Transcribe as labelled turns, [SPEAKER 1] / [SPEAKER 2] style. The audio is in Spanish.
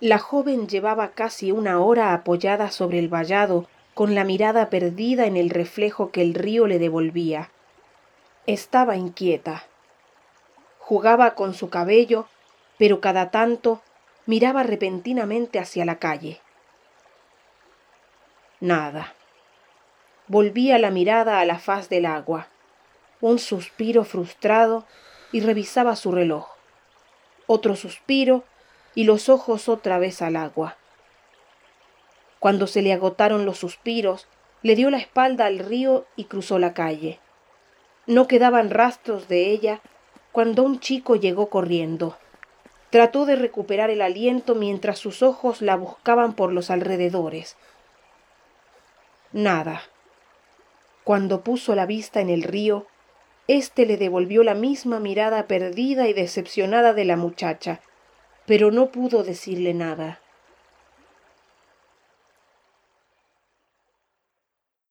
[SPEAKER 1] La joven llevaba casi una hora apoyada sobre el vallado, con la mirada perdida en el reflejo que el río le devolvía. Estaba inquieta. Jugaba con su cabello, pero cada tanto miraba repentinamente hacia la calle. Nada. Volvía la mirada a la faz del agua, un suspiro frustrado y revisaba su reloj. Otro suspiro y los ojos otra vez al agua. Cuando se le agotaron los suspiros, le dio la espalda al río y cruzó la calle. No quedaban rastros de ella cuando un chico llegó corriendo. Trató de recuperar el aliento mientras sus ojos la buscaban por los alrededores. Nada. Cuando puso la vista en el río, éste le devolvió la misma mirada perdida y decepcionada de la muchacha, pero no pudo decirle nada.